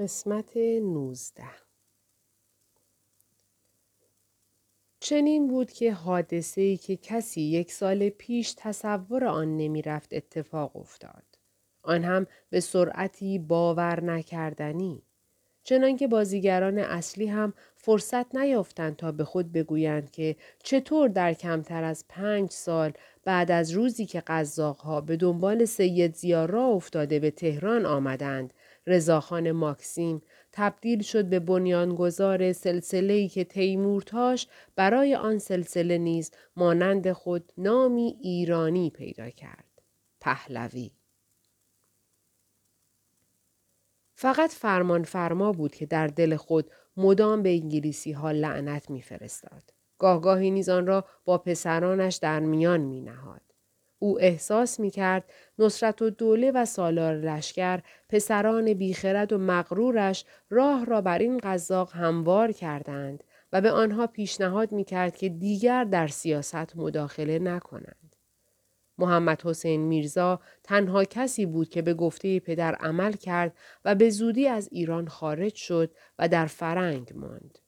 قسمت نوزده چنین بود که حادثه ای که کسی یک سال پیش تصور آن نمی رفت اتفاق افتاد. آن هم به سرعتی باور نکردنی. چنانکه بازیگران اصلی هم فرصت نیافتند تا به خود بگویند که چطور در کمتر از پنج سال بعد از روزی که قزاقها به دنبال سید زیارا افتاده به تهران آمدند رضاخان ماکسیم تبدیل شد به بنیانگذار سلسله‌ای که تیمورتاش برای آن سلسله نیز مانند خود نامی ایرانی پیدا کرد. پهلوی فقط فرمان فرما بود که در دل خود مدام به انگلیسی ها لعنت میفرستاد. گاهگاهی نیز آن را با پسرانش در میان می نهاد. او احساس می کرد نصرت و دوله و سالار لشکر پسران بیخرد و مغرورش راه را بر این قذاق هموار کردند و به آنها پیشنهاد می کرد که دیگر در سیاست مداخله نکنند. محمد حسین میرزا تنها کسی بود که به گفته پدر عمل کرد و به زودی از ایران خارج شد و در فرنگ ماند.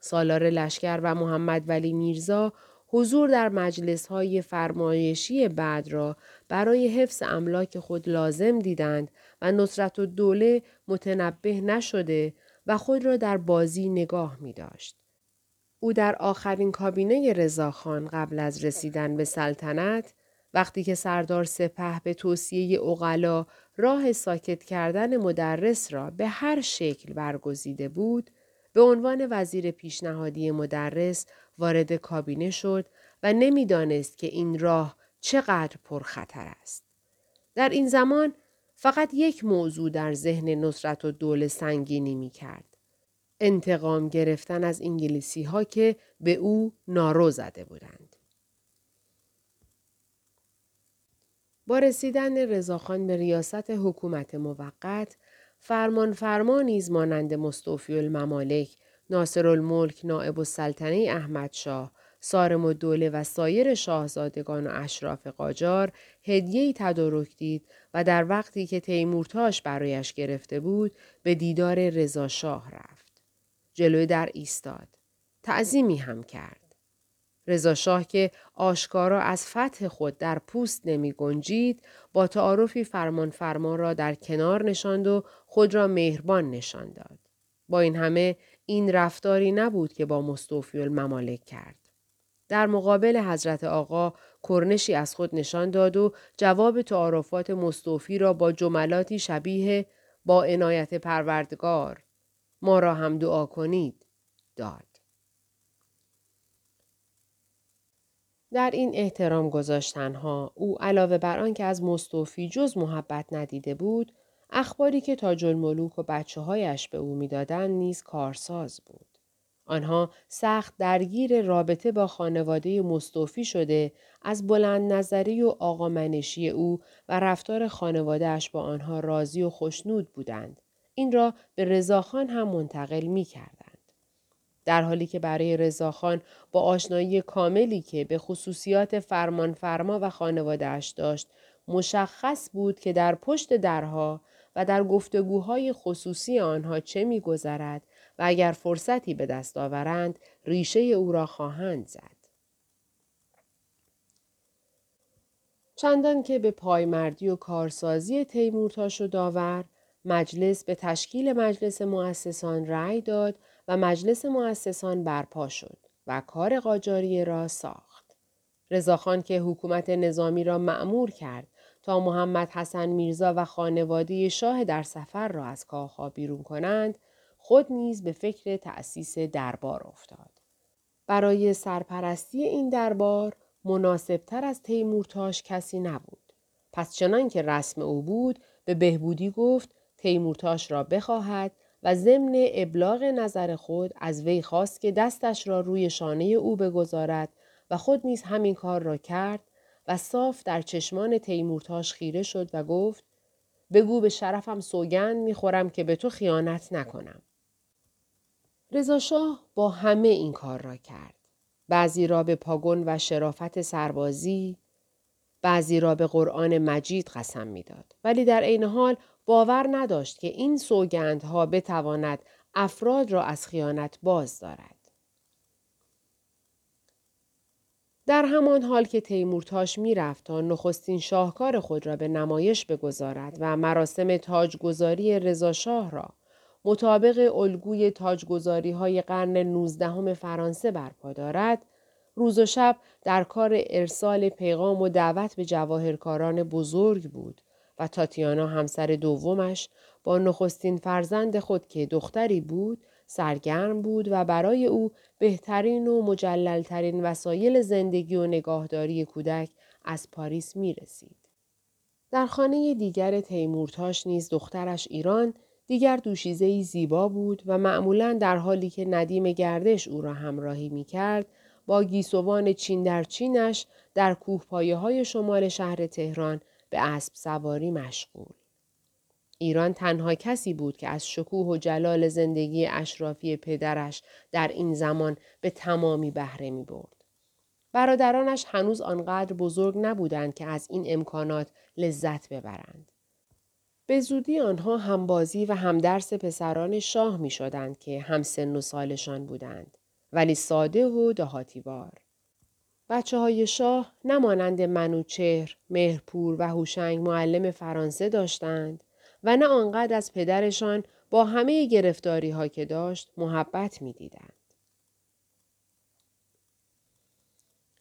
سالار لشکر و محمد ولی میرزا حضور در مجلس های فرمایشی بعد را برای حفظ املاک خود لازم دیدند و نصرت و دوله متنبه نشده و خود را در بازی نگاه می داشت. او در آخرین کابینه رضاخان قبل از رسیدن به سلطنت وقتی که سردار سپه به توصیه اغلا راه ساکت کردن مدرس را به هر شکل برگزیده بود به عنوان وزیر پیشنهادی مدرس وارد کابینه شد و نمی‌دانست که این راه چقدر پرخطر است. در این زمان فقط یک موضوع در ذهن نصرت و دول سنگینی می کرد. انتقام گرفتن از انگلیسی ها که به او نارو زده بودند. با رسیدن رضاخان به ریاست حکومت موقت فرمان فرمان نیز مانند مستوفی الممالک ناصر الملک نائب السلطنه احمد شاه سارم و دوله و سایر شاهزادگان و اشراف قاجار هدیه‌ای تدارک دید و در وقتی که تیمورتاش برایش گرفته بود به دیدار رضا شاه رفت. جلوی در ایستاد. تعظیمی هم کرد. رضا شاه که آشکارا از فتح خود در پوست نمی گنجید با تعارفی فرمان فرمان را در کنار نشاند و خود را مهربان نشان داد. با این همه این رفتاری نبود که با مستوفی الممالک کرد. در مقابل حضرت آقا کرنشی از خود نشان داد و جواب تعارفات مستوفی را با جملاتی شبیه با عنایت پروردگار ما را هم دعا کنید داد. در این احترام گذاشتنها او علاوه بر آنکه از مستوفی جز محبت ندیده بود اخباری که تاج الملوک و بچه هایش به او می‌دادند نیز کارساز بود. آنها سخت درگیر رابطه با خانواده مستوفی شده از بلند نظری و آقامنشی او و رفتار خانوادهش با آنها راضی و خوشنود بودند. این را به رضاخان هم منتقل می کردند. در حالی که برای رضاخان با آشنایی کاملی که به خصوصیات فرمان فرما و خانوادهش داشت مشخص بود که در پشت درها و در گفتگوهای خصوصی آنها چه میگذرد و اگر فرصتی به دست آورند ریشه او را خواهند زد. چندان که به پایمردی و کارسازی تیمورتاش و داور مجلس به تشکیل مجلس مؤسسان رأی داد و مجلس مؤسسان برپا شد و کار قاجاریه را ساخت. رضاخان که حکومت نظامی را معمور کرد تا محمد حسن میرزا و خانواده شاه در سفر را از کاخها بیرون کنند خود نیز به فکر تأسیس دربار افتاد. برای سرپرستی این دربار مناسبتر از تیمورتاش کسی نبود. پس چنان که رسم او بود به بهبودی گفت تیمورتاش را بخواهد و ضمن ابلاغ نظر خود از وی خواست که دستش را روی شانه او بگذارد و خود نیز همین کار را کرد و صاف در چشمان تیمورتاش خیره شد و گفت بگو به شرفم سوگند می‌خورم که به تو خیانت نکنم. شاه با همه این کار را کرد. بعضی را به پاگون و شرافت سربازی، بعضی را به قرآن مجید قسم می‌داد. ولی در عین حال باور نداشت که این سوگندها بتواند افراد را از خیانت باز دارد. در همان حال که تیمورتاش می‌رفت تا نخستین شاهکار خود را به نمایش بگذارد و مراسم تاجگذاری رضاشاه را مطابق الگوی تاجگذاری های قرن نوزدهم فرانسه برپا دارد روز و شب در کار ارسال پیغام و دعوت به جواهرکاران بزرگ بود و تاتیانا همسر دومش با نخستین فرزند خود که دختری بود سرگرم بود و برای او بهترین و مجللترین وسایل زندگی و نگاهداری کودک از پاریس می رسید. در خانه دیگر تیمورتاش نیز دخترش ایران دیگر دوشیزه زیبا بود و معمولا در حالی که ندیم گردش او را همراهی می کرد با گیسوان چین در چینش در کوهپایه های شمال شهر تهران به اسب سواری مشغول. ایران تنها کسی بود که از شکوه و جلال زندگی اشرافی پدرش در این زمان به تمامی بهره می برد. برادرانش هنوز آنقدر بزرگ نبودند که از این امکانات لذت ببرند. به زودی آنها همبازی و همدرس پسران شاه می شدند که هم سن و سالشان بودند. ولی ساده و دهاتیوار. بچه های شاه نمانند منوچهر، مهرپور و هوشنگ معلم فرانسه داشتند و نه آنقدر از پدرشان با همه گرفتاری ها که داشت محبت می دیدند.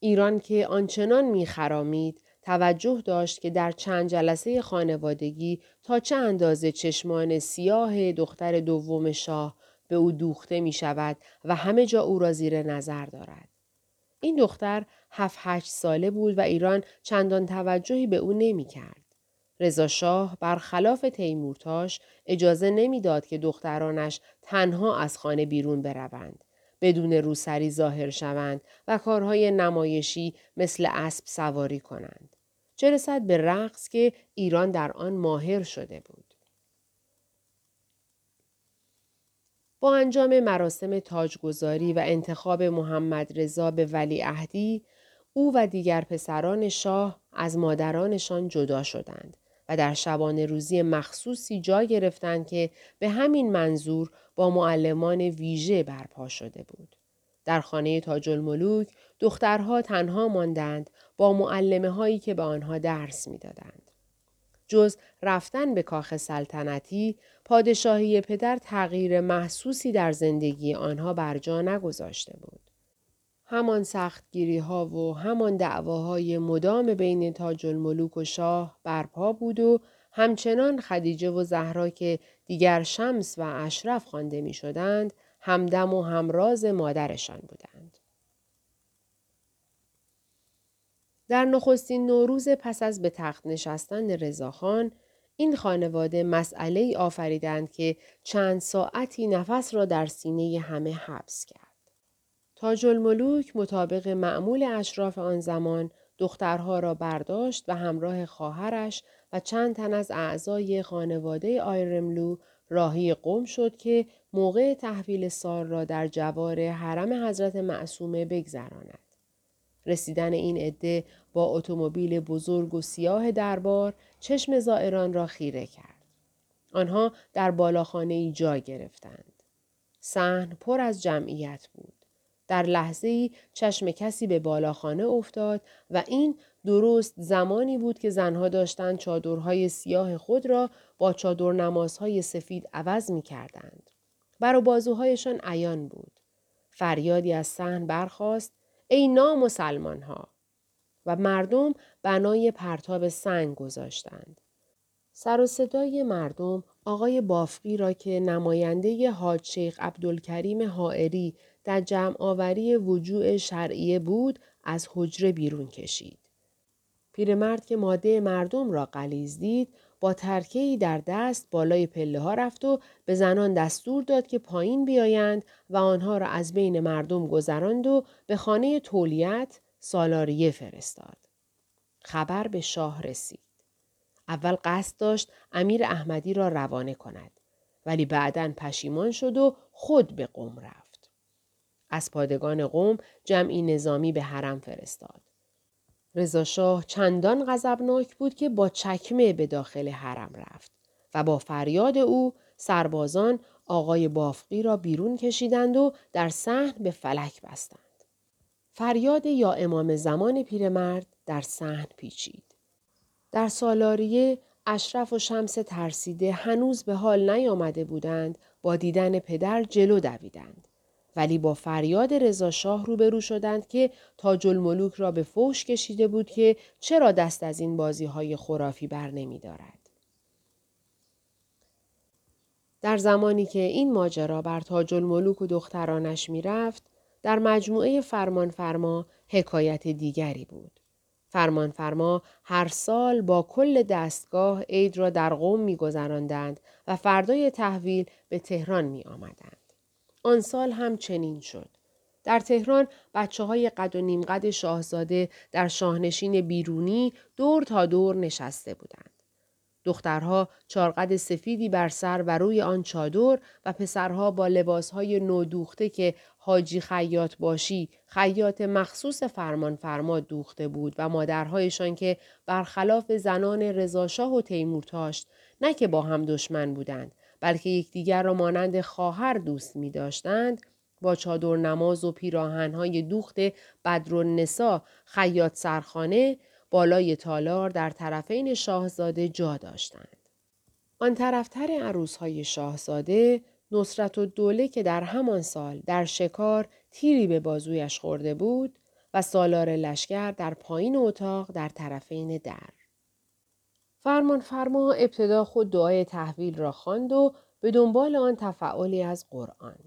ایران که آنچنان می خرامید توجه داشت که در چند جلسه خانوادگی تا چه اندازه چشمان سیاه دختر دوم شاه به او دوخته می شود و همه جا او را زیر نظر دارد. این دختر هفت هشت ساله بود و ایران چندان توجهی به او نمی کرد. رضا شاه برخلاف تیمورتاش اجازه نمی‌داد که دخترانش تنها از خانه بیرون بروند. بدون روسری ظاهر شوند و کارهای نمایشی مثل اسب سواری کنند. چه رسد به رقص که ایران در آن ماهر شده بود. با انجام مراسم تاجگذاری و انتخاب محمد رضا به ولیعهدی او و دیگر پسران شاه از مادرانشان جدا شدند و در شبانه روزی مخصوصی جا گرفتند که به همین منظور با معلمان ویژه برپا شده بود. در خانه تاج الملوک دخترها تنها ماندند با معلمه هایی که به آنها درس می‌دادند. جز رفتن به کاخ سلطنتی پادشاهی پدر تغییر محسوسی در زندگی آنها بر جا نگذاشته بود. همان سختگیری ها و همان دعواهای مدام بین تاج الملوک و شاه برپا بود و همچنان خدیجه و زهرا که دیگر شمس و اشرف خوانده می شدند همدم و همراز مادرشان بودند. در نخستین نوروز پس از به تخت نشستن رضاخان این خانواده مسئله ای آفریدند که چند ساعتی نفس را در سینه همه حبس کرد. تاج الملوک مطابق معمول اشراف آن زمان دخترها را برداشت و همراه خواهرش و چند تن از اعضای خانواده آیرملو راهی قم شد که موقع تحویل سار را در جوار حرم حضرت معصومه بگذراند. رسیدن این عده با اتومبیل بزرگ و سیاه دربار چشم زائران را خیره کرد. آنها در بالاخانه ای جا گرفتند. صحن پر از جمعیت بود. در لحظه ای چشم کسی به بالاخانه افتاد و این درست زمانی بود که زنها داشتند چادرهای سیاه خود را با چادر نمازهای سفید عوض می کردند. بر بازوهایشان عیان بود. فریادی از صحن برخاست ای نامسلمان ها و مردم بنای پرتاب سنگ گذاشتند. سر و صدای مردم آقای بافقی را که نماینده حاج شیخ عبدالکریم حائری در جمع آوری وجوع شرعیه بود از حجره بیرون کشید. پیرمرد که ماده مردم را قلیز دید با ترکهی در دست بالای پله ها رفت و به زنان دستور داد که پایین بیایند و آنها را از بین مردم گذراند و به خانه تولیت سالاریه فرستاد. خبر به شاه رسید. اول قصد داشت امیر احمدی را روانه کند ولی بعدا پشیمان شد و خود به قم رفت. از پادگان قوم جمعی نظامی به حرم فرستاد. رضا شاه چندان غضبناک بود که با چکمه به داخل حرم رفت و با فریاد او سربازان آقای بافقی را بیرون کشیدند و در صحن به فلک بستند. فریاد یا امام زمان پیرمرد در صحن پیچید. در سالاریه اشرف و شمس ترسیده هنوز به حال نیامده بودند با دیدن پدر جلو دویدند. ولی با فریاد رضا شاه روبرو شدند که تاج الملوک را به فوش کشیده بود که چرا دست از این بازی های خرافی بر نمی دارد. در زمانی که این ماجرا بر تاج الملوک و دخترانش می رفت، در مجموعه فرمان فرما حکایت دیگری بود. فرمان فرما هر سال با کل دستگاه عید را در قوم می گذراندند و فردای تحویل به تهران می آمدند. آن سال هم چنین شد. در تهران بچه های قد و نیم قد شاهزاده در شاهنشین بیرونی دور تا دور نشسته بودند. دخترها چارقد سفیدی بر سر و روی آن چادر و پسرها با لباسهای نودوخته که حاجی خیاط باشی خیاط مخصوص فرمان فرما دوخته بود و مادرهایشان که برخلاف زنان رضاشاه و تیمورتاشت نه که با هم دشمن بودند بلکه یکدیگر را مانند خواهر دوست می داشتند با چادر نماز و پیراهنهای دوخت بدر نسا خیاط سرخانه بالای تالار در طرفین شاهزاده جا داشتند. آن طرفتر عروسهای شاهزاده نصرت و دوله که در همان سال در شکار تیری به بازویش خورده بود و سالار لشکر در پایین اتاق در طرفین در. فرمان فرما ابتدا خود دعای تحویل را خواند و به دنبال آن تفعالی از قرآن.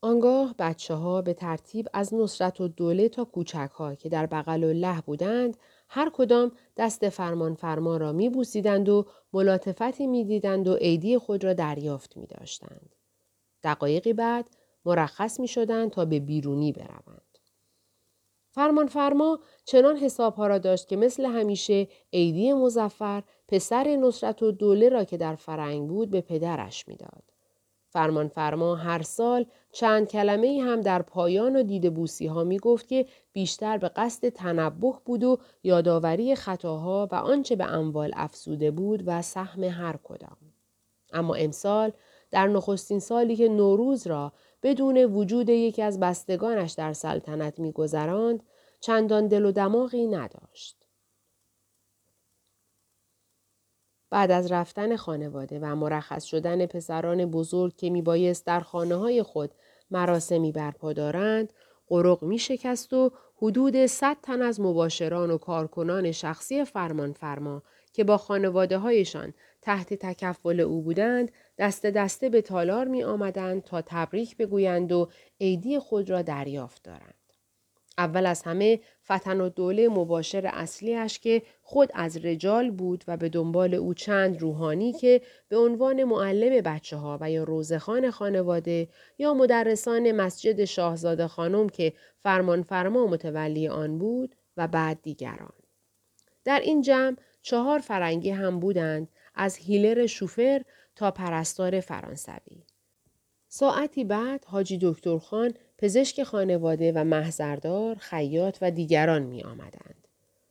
آنگاه بچه ها به ترتیب از نصرت و دوله تا کوچک ها که در بغل و له بودند هر کدام دست فرمان فرما را می بوسیدند و ملاطفتی می دیدند و عیدی خود را دریافت می داشتند. دقایقی بعد مرخص می شدند تا به بیرونی بروند. فرمان فرما چنان حسابها را داشت که مثل همیشه عیدی مزفر پسر نصرت و دوله را که در فرنگ بود به پدرش می‌داد. فرمان فرما هر سال چند کلمه هم در پایان و دید بوسی ها می گفت که بیشتر به قصد تنبه بود و یادآوری خطاها و آنچه به اموال افسوده بود و سهم هر کدام. اما امسال در نخستین سالی که نوروز را بدون وجود یکی از بستگانش در سلطنت میگذراند چندان دل و دماغی نداشت. بعد از رفتن خانواده و مرخص شدن پسران بزرگ که میبایست در خانه های خود مراسمی برپا دارند، قرق می شکست و حدود 100 تن از مباشران و کارکنان شخصی فرمان فرما که با خانواده هایشان تحت تکفل او بودند دست دسته به تالار می آمدند تا تبریک بگویند و عیدی خود را دریافت دارند. اول از همه فتن و دوله مباشر اصلیش که خود از رجال بود و به دنبال او چند روحانی که به عنوان معلم بچه ها و یا روزخان خانواده یا مدرسان مسجد شاهزاده خانم که فرمان فرما متولی آن بود و بعد دیگران. در این جمع چهار فرنگی هم بودند از هیلر شوفر تا پرستار فرانسوی. ساعتی بعد حاجی دکتر خان پزشک خانواده و محضردار، خیاط و دیگران می آمدند.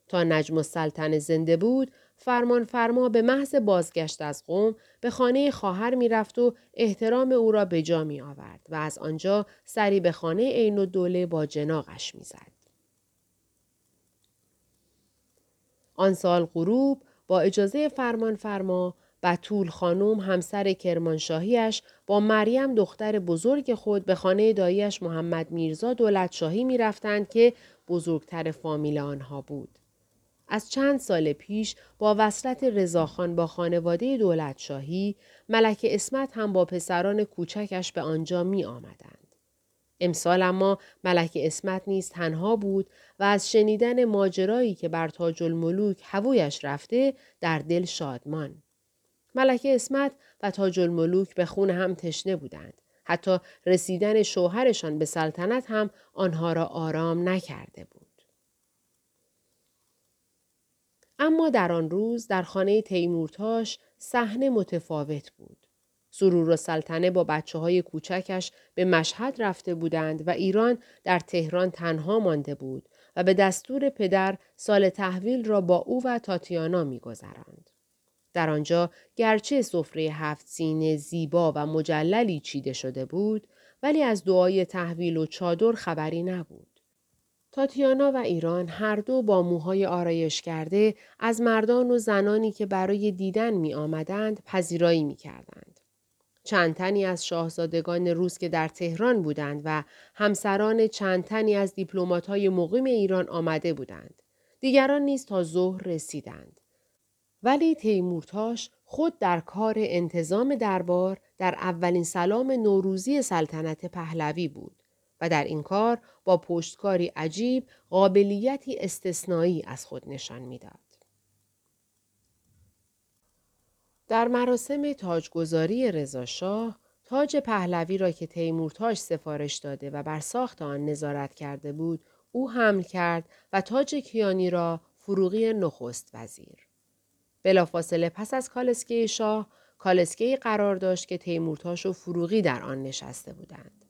تا نجم السلطن زنده بود، فرمان فرما به محض بازگشت از قوم به خانه خواهر می رفت و احترام او را به جا می آورد و از آنجا سری به خانه عین و دوله با جناقش می زد. آن سال غروب با اجازه فرمان فرما بطول خانم همسر کرمانشاهیش با مریم دختر بزرگ خود به خانه داییش محمد میرزا دولت شاهی می رفتند که بزرگتر فامیل آنها بود. از چند سال پیش با وصلت رضاخان با خانواده دولت شاهی ملک اسمت هم با پسران کوچکش به آنجا می آمدند. امسال اما ملک اسمت نیز تنها بود و از شنیدن ماجرایی که بر تاج الملوک هوویش رفته در دل شادمان. ملکه اسمت و تاج الملوک به خون هم تشنه بودند. حتی رسیدن شوهرشان به سلطنت هم آنها را آرام نکرده بود. اما در آن روز در خانه تیمورتاش صحنه متفاوت بود. سرور و سلطنه با بچه های کوچکش به مشهد رفته بودند و ایران در تهران تنها مانده بود و به دستور پدر سال تحویل را با او و تاتیانا می. در آنجا گرچه سفره هفت سینه زیبا و مجللی چیده شده بود ولی از دعای تحویل و چادر خبری نبود. تاتیانا و ایران هر دو با موهای آرایش کرده از مردان و زنانی که برای دیدن می آمدند پذیرایی می کردند. چند تنی از شاهزادگان روس که در تهران بودند و همسران چند تنی از های مقیم ایران آمده بودند. دیگران نیز تا ظهر رسیدند. ولی تیمورتاش خود در کار انتظام دربار در اولین سلام نوروزی سلطنت پهلوی بود و در این کار با پشتکاری عجیب قابلیتی استثنایی از خود نشان می‌داد. در مراسم تاجگذاری رضاشاه تاج پهلوی را که تیمورتاش سفارش داده و بر ساخت آن نظارت کرده بود او حمل کرد و تاج کیانی را فروغی نخست وزیر. بلافاصله پس از کالسکه شاه کالسکه قرار داشت که تیمورتاش و فروغی در آن نشسته بودند.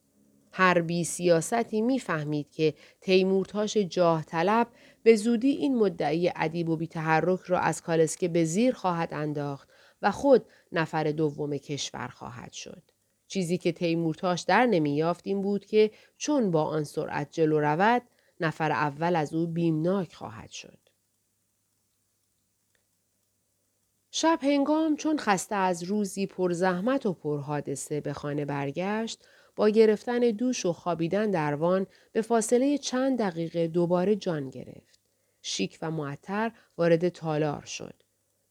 هر بی سیاستی می‌فهمید که تیمورتاش جاه طلب به زودی این مدعی ادیب و بیتحرک را از کالسکه به زیر خواهد انداخت و خود نفر دوم کشور خواهد شد. چیزی که تیمورتاش در نمیافت این بود که چون با آن سرعت جلو رود نفر اول از او بیمناک خواهد شد. شب هنگام چون خسته از روزی پر زحمت و پر حادثه به خانه برگشت با گرفتن دوش و خوابیدن در وان به فاصله چند دقیقه دوباره جان گرفت. شیک و معطر وارد تالار شد.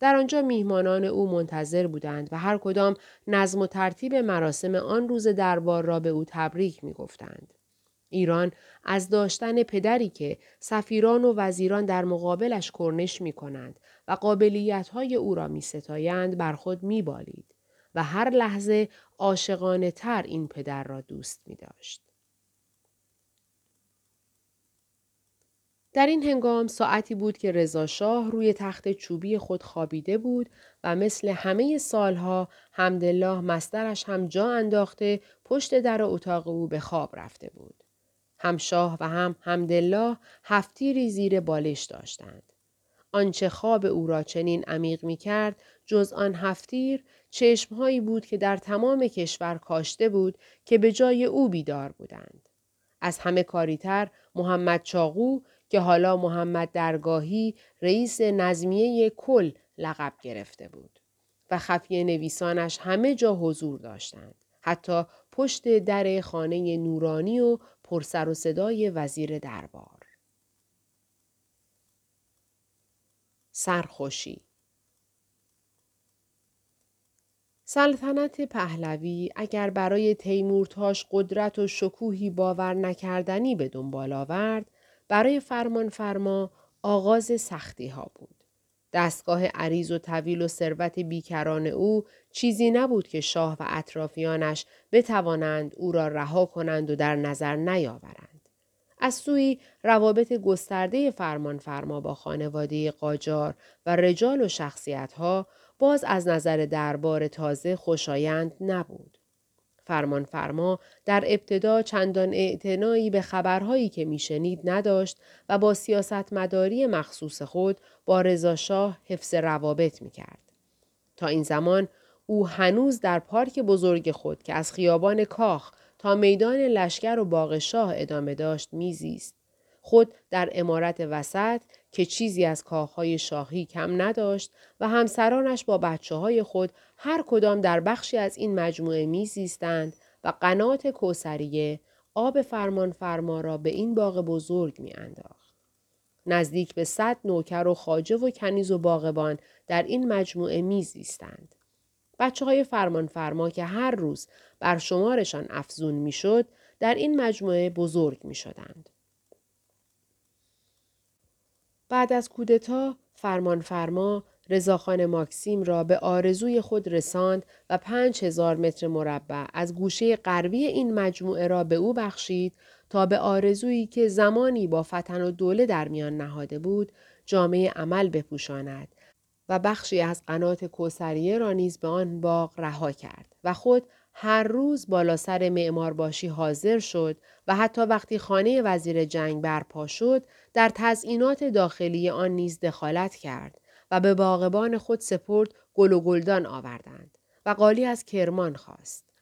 در آنجا میهمانان او منتظر بودند و هر کدام نظم و ترتیب مراسم آن روز دربار را به او تبریک می گفتند. ایران از داشتن پدری که سفیران و وزیران در مقابلش کرنش می کنند و قابلیت های او را می ستایند بر خود می بالید و هر لحظه عاشقانه تر این پدر را دوست می داشت. در این هنگام ساعتی بود که رضا شاه روی تخت چوبی خود خوابیده بود و مثل همه سالها حمدالله مسترش هم جا انداخته پشت در اتاق او به خواب رفته بود. هم شاه و هم حمدالله هفتیری زیر بالش داشتند. آنچه خواب او را چنین عمیق می کرد جز آن هفتیر چشمهایی بود که در تمام کشور کاشته بود که به جای او بیدار بودند. از همه کاریتر محمد چاقو که حالا محمد درگاهی رئیس نظمیه کل لقب گرفته بود و خفیه نویسانش همه جا حضور داشتند. حتی پشت در خانه نورانی و پرسر و صدای وزیر دربار. سرخوشی سلطنت پهلوی اگر برای تیمورتاش قدرت و شکوهی باور نکردنی به دنبال آورد برای فرمان فرما آغاز سختی ها بود. دستگاه عریض و طویل و ثروت بیکران او چیزی نبود که شاه و اطرافیانش بتوانند او را رها کنند و در نظر نیاورند. از سوی روابط گسترده فرمان فرما با خانواده قاجار و رجال و شخصیت ها باز از نظر دربار تازه خوشایند نبود. فرمان فرما در ابتدا چندان اعتنایی به خبرهایی که میشنید نداشت و با سیاست مداری مخصوص خود با رضاشاه حفظ روابط می کرد. تا این زمان او هنوز در پارک بزرگ خود که از خیابان کاخ تا میدان لشکر و باغ شاه ادامه داشت میزیست. خود در امارت وسط که چیزی از کاخهای شاهی کم نداشت و همسرانش با بچه های خود هر کدام در بخشی از این مجموعه میزیستند و قنات کوسریه آب فرمان فرما را به این باغ بزرگ می انداخت. نزدیک به صد نوکر و خاجه و کنیز و باغبان در این مجموعه میزیستند. بچه های فرمان فرما که هر روز بر شمارشان افزون می‌شد در این مجموعه بزرگ می شدند. بعد از کودتا فرمان فرما رضاخان ماکسیم را به آرزوی خود رساند و پنج هزار متر مربع از گوشه غربی این مجموعه را به او بخشید تا به آرزویی که زمانی با فتن و دوله در میان نهاده بود جامعه عمل بپوشاند و بخشی از قنات کوسریه را نیز به آن باغ رها کرد و خود هر روز بالا سر معمار باشی حاضر شد و حتی وقتی خانه وزیر جنگ برپا شد در تزئینات داخلی آن نیز دخالت کرد و به باغبان خود سپرد گل و گلدان آوردند و قالی از کرمان خواست.